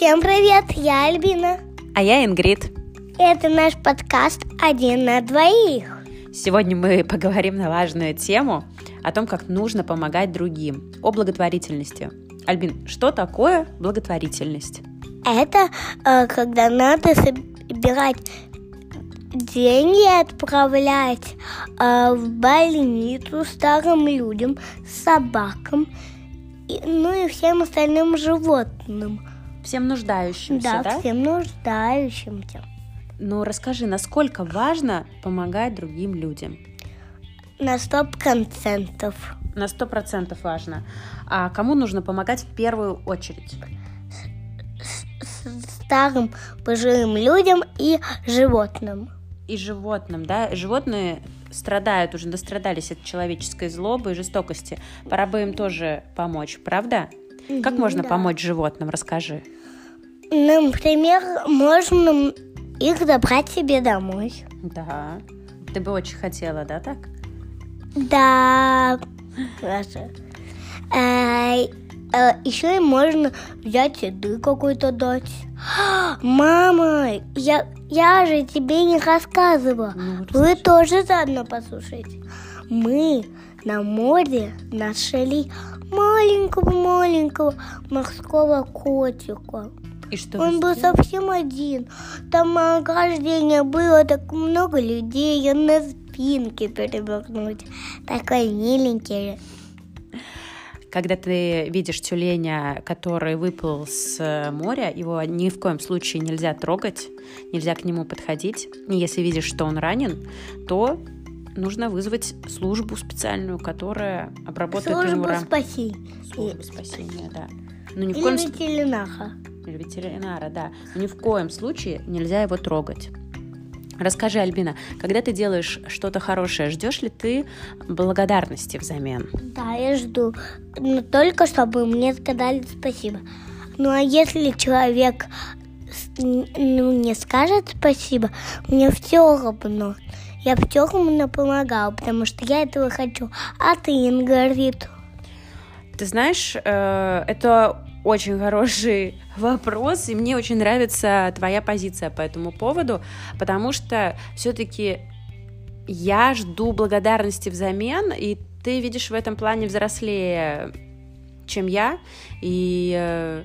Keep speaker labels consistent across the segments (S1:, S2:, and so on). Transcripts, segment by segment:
S1: Всем привет, я Альбина.
S2: А я Ингрид.
S1: Это наш подкаст «Один на двоих».
S2: Сегодня мы поговорим на важную тему о том, как нужно помогать другим, о благотворительности. Альбин, что такое благотворительность?
S1: Это э, когда надо собирать деньги отправлять э, в больницу старым людям, собакам, и, ну и всем остальным животным.
S2: Всем нуждающимся, да?
S1: Да, всем нуждающимся.
S2: Ну, расскажи, насколько важно помогать другим людям?
S1: На сто процентов.
S2: На сто процентов важно. А кому нужно помогать в первую очередь?
S1: Старым пожилым людям и животным.
S2: И животным, да? Животные страдают, уже настрадались от человеческой злобы и жестокости. Пора бы им тоже помочь, правда? Как можно
S1: да.
S2: помочь животным? Расскажи.
S1: Например, можно их забрать себе домой.
S2: Да. Ты бы очень хотела, да, так?
S1: Да. Хорошо. Э, э, еще и можно взять еды какой-то дать. Мама, я, я же тебе не рассказывала.
S2: Ну,
S1: Вы тоже заодно послушайте. Мы на море нашли маленького-маленького морского котика.
S2: И что
S1: Он был
S2: сделали?
S1: совсем один. Там ограждение было так много людей, он на спинке перевернуть. Такой миленький.
S2: Когда ты видишь тюленя, который выплыл с э, моря, его ни в коем случае нельзя трогать, нельзя к нему подходить. И если видишь, что он ранен, то нужно вызвать службу специальную, которая обработает
S1: Службу
S2: ран.
S1: спасения.
S2: Службу спасения, да. Ну, ни в коем
S1: ветеринара.
S2: Или ветеринара, да. Но ни в коем случае нельзя его трогать. Расскажи, Альбина, когда ты делаешь что-то хорошее, ждешь ли ты благодарности взамен?
S1: Да, я жду. Но только чтобы мне сказали спасибо. Ну а если человек не скажет спасибо, мне все равно. Я все равно помогала, потому что я этого хочу. А ты, Ингрид?
S2: Ты знаешь, э, это очень хороший вопрос, и мне очень нравится твоя позиция по этому поводу, потому что все-таки я жду благодарности взамен, и ты видишь в этом плане взрослее, чем я, и э,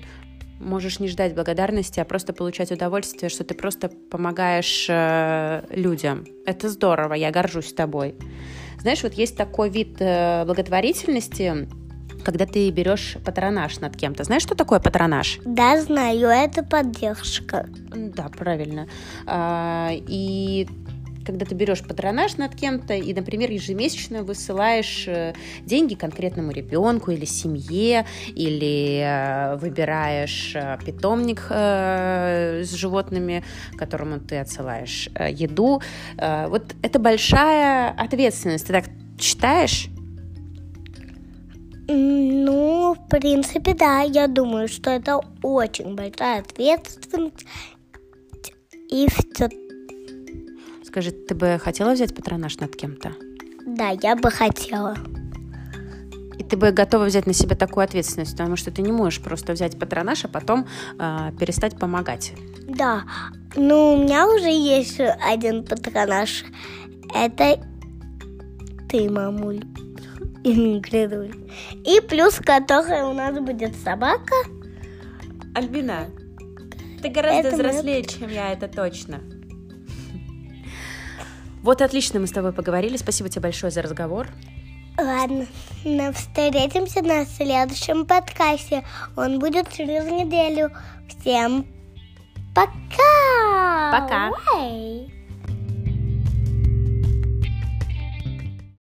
S2: можешь не ждать благодарности, а просто получать удовольствие, что ты просто помогаешь э, людям. Это здорово, я горжусь тобой. Знаешь, вот есть такой вид э, благотворительности, когда ты берешь патронаж над кем-то. Знаешь, что такое патронаж?
S1: Да, знаю, это поддержка.
S2: Да, правильно. А, И когда ты берешь патронаж над кем-то и, например, ежемесячно высылаешь э, деньги конкретному ребенку или семье, или э, выбираешь э, питомник с животными, которому ты отсылаешь еду. Вот это большая ответственность. Ты так считаешь?
S1: Ну, в принципе, да, я думаю, что это очень большая ответственность. И все.
S2: Скажи, ты бы хотела взять патронаж над кем-то?
S1: Да, я бы хотела.
S2: И ты бы готова взять на себя такую ответственность, потому что ты не можешь просто взять патронаж, а потом э, перестать помогать.
S1: Да, ну у меня уже есть один патронаж. Это ты, мамуль. И плюс, которая у нас будет собака.
S2: Альбина, ты гораздо
S1: Это
S2: взрослее, чем я, это точно. Вот отлично мы с тобой поговорили. Спасибо тебе большое за разговор.
S1: Ладно, ну, встретимся на следующем подкасте. Он будет через неделю. Всем пока!
S2: Пока.
S1: Ой.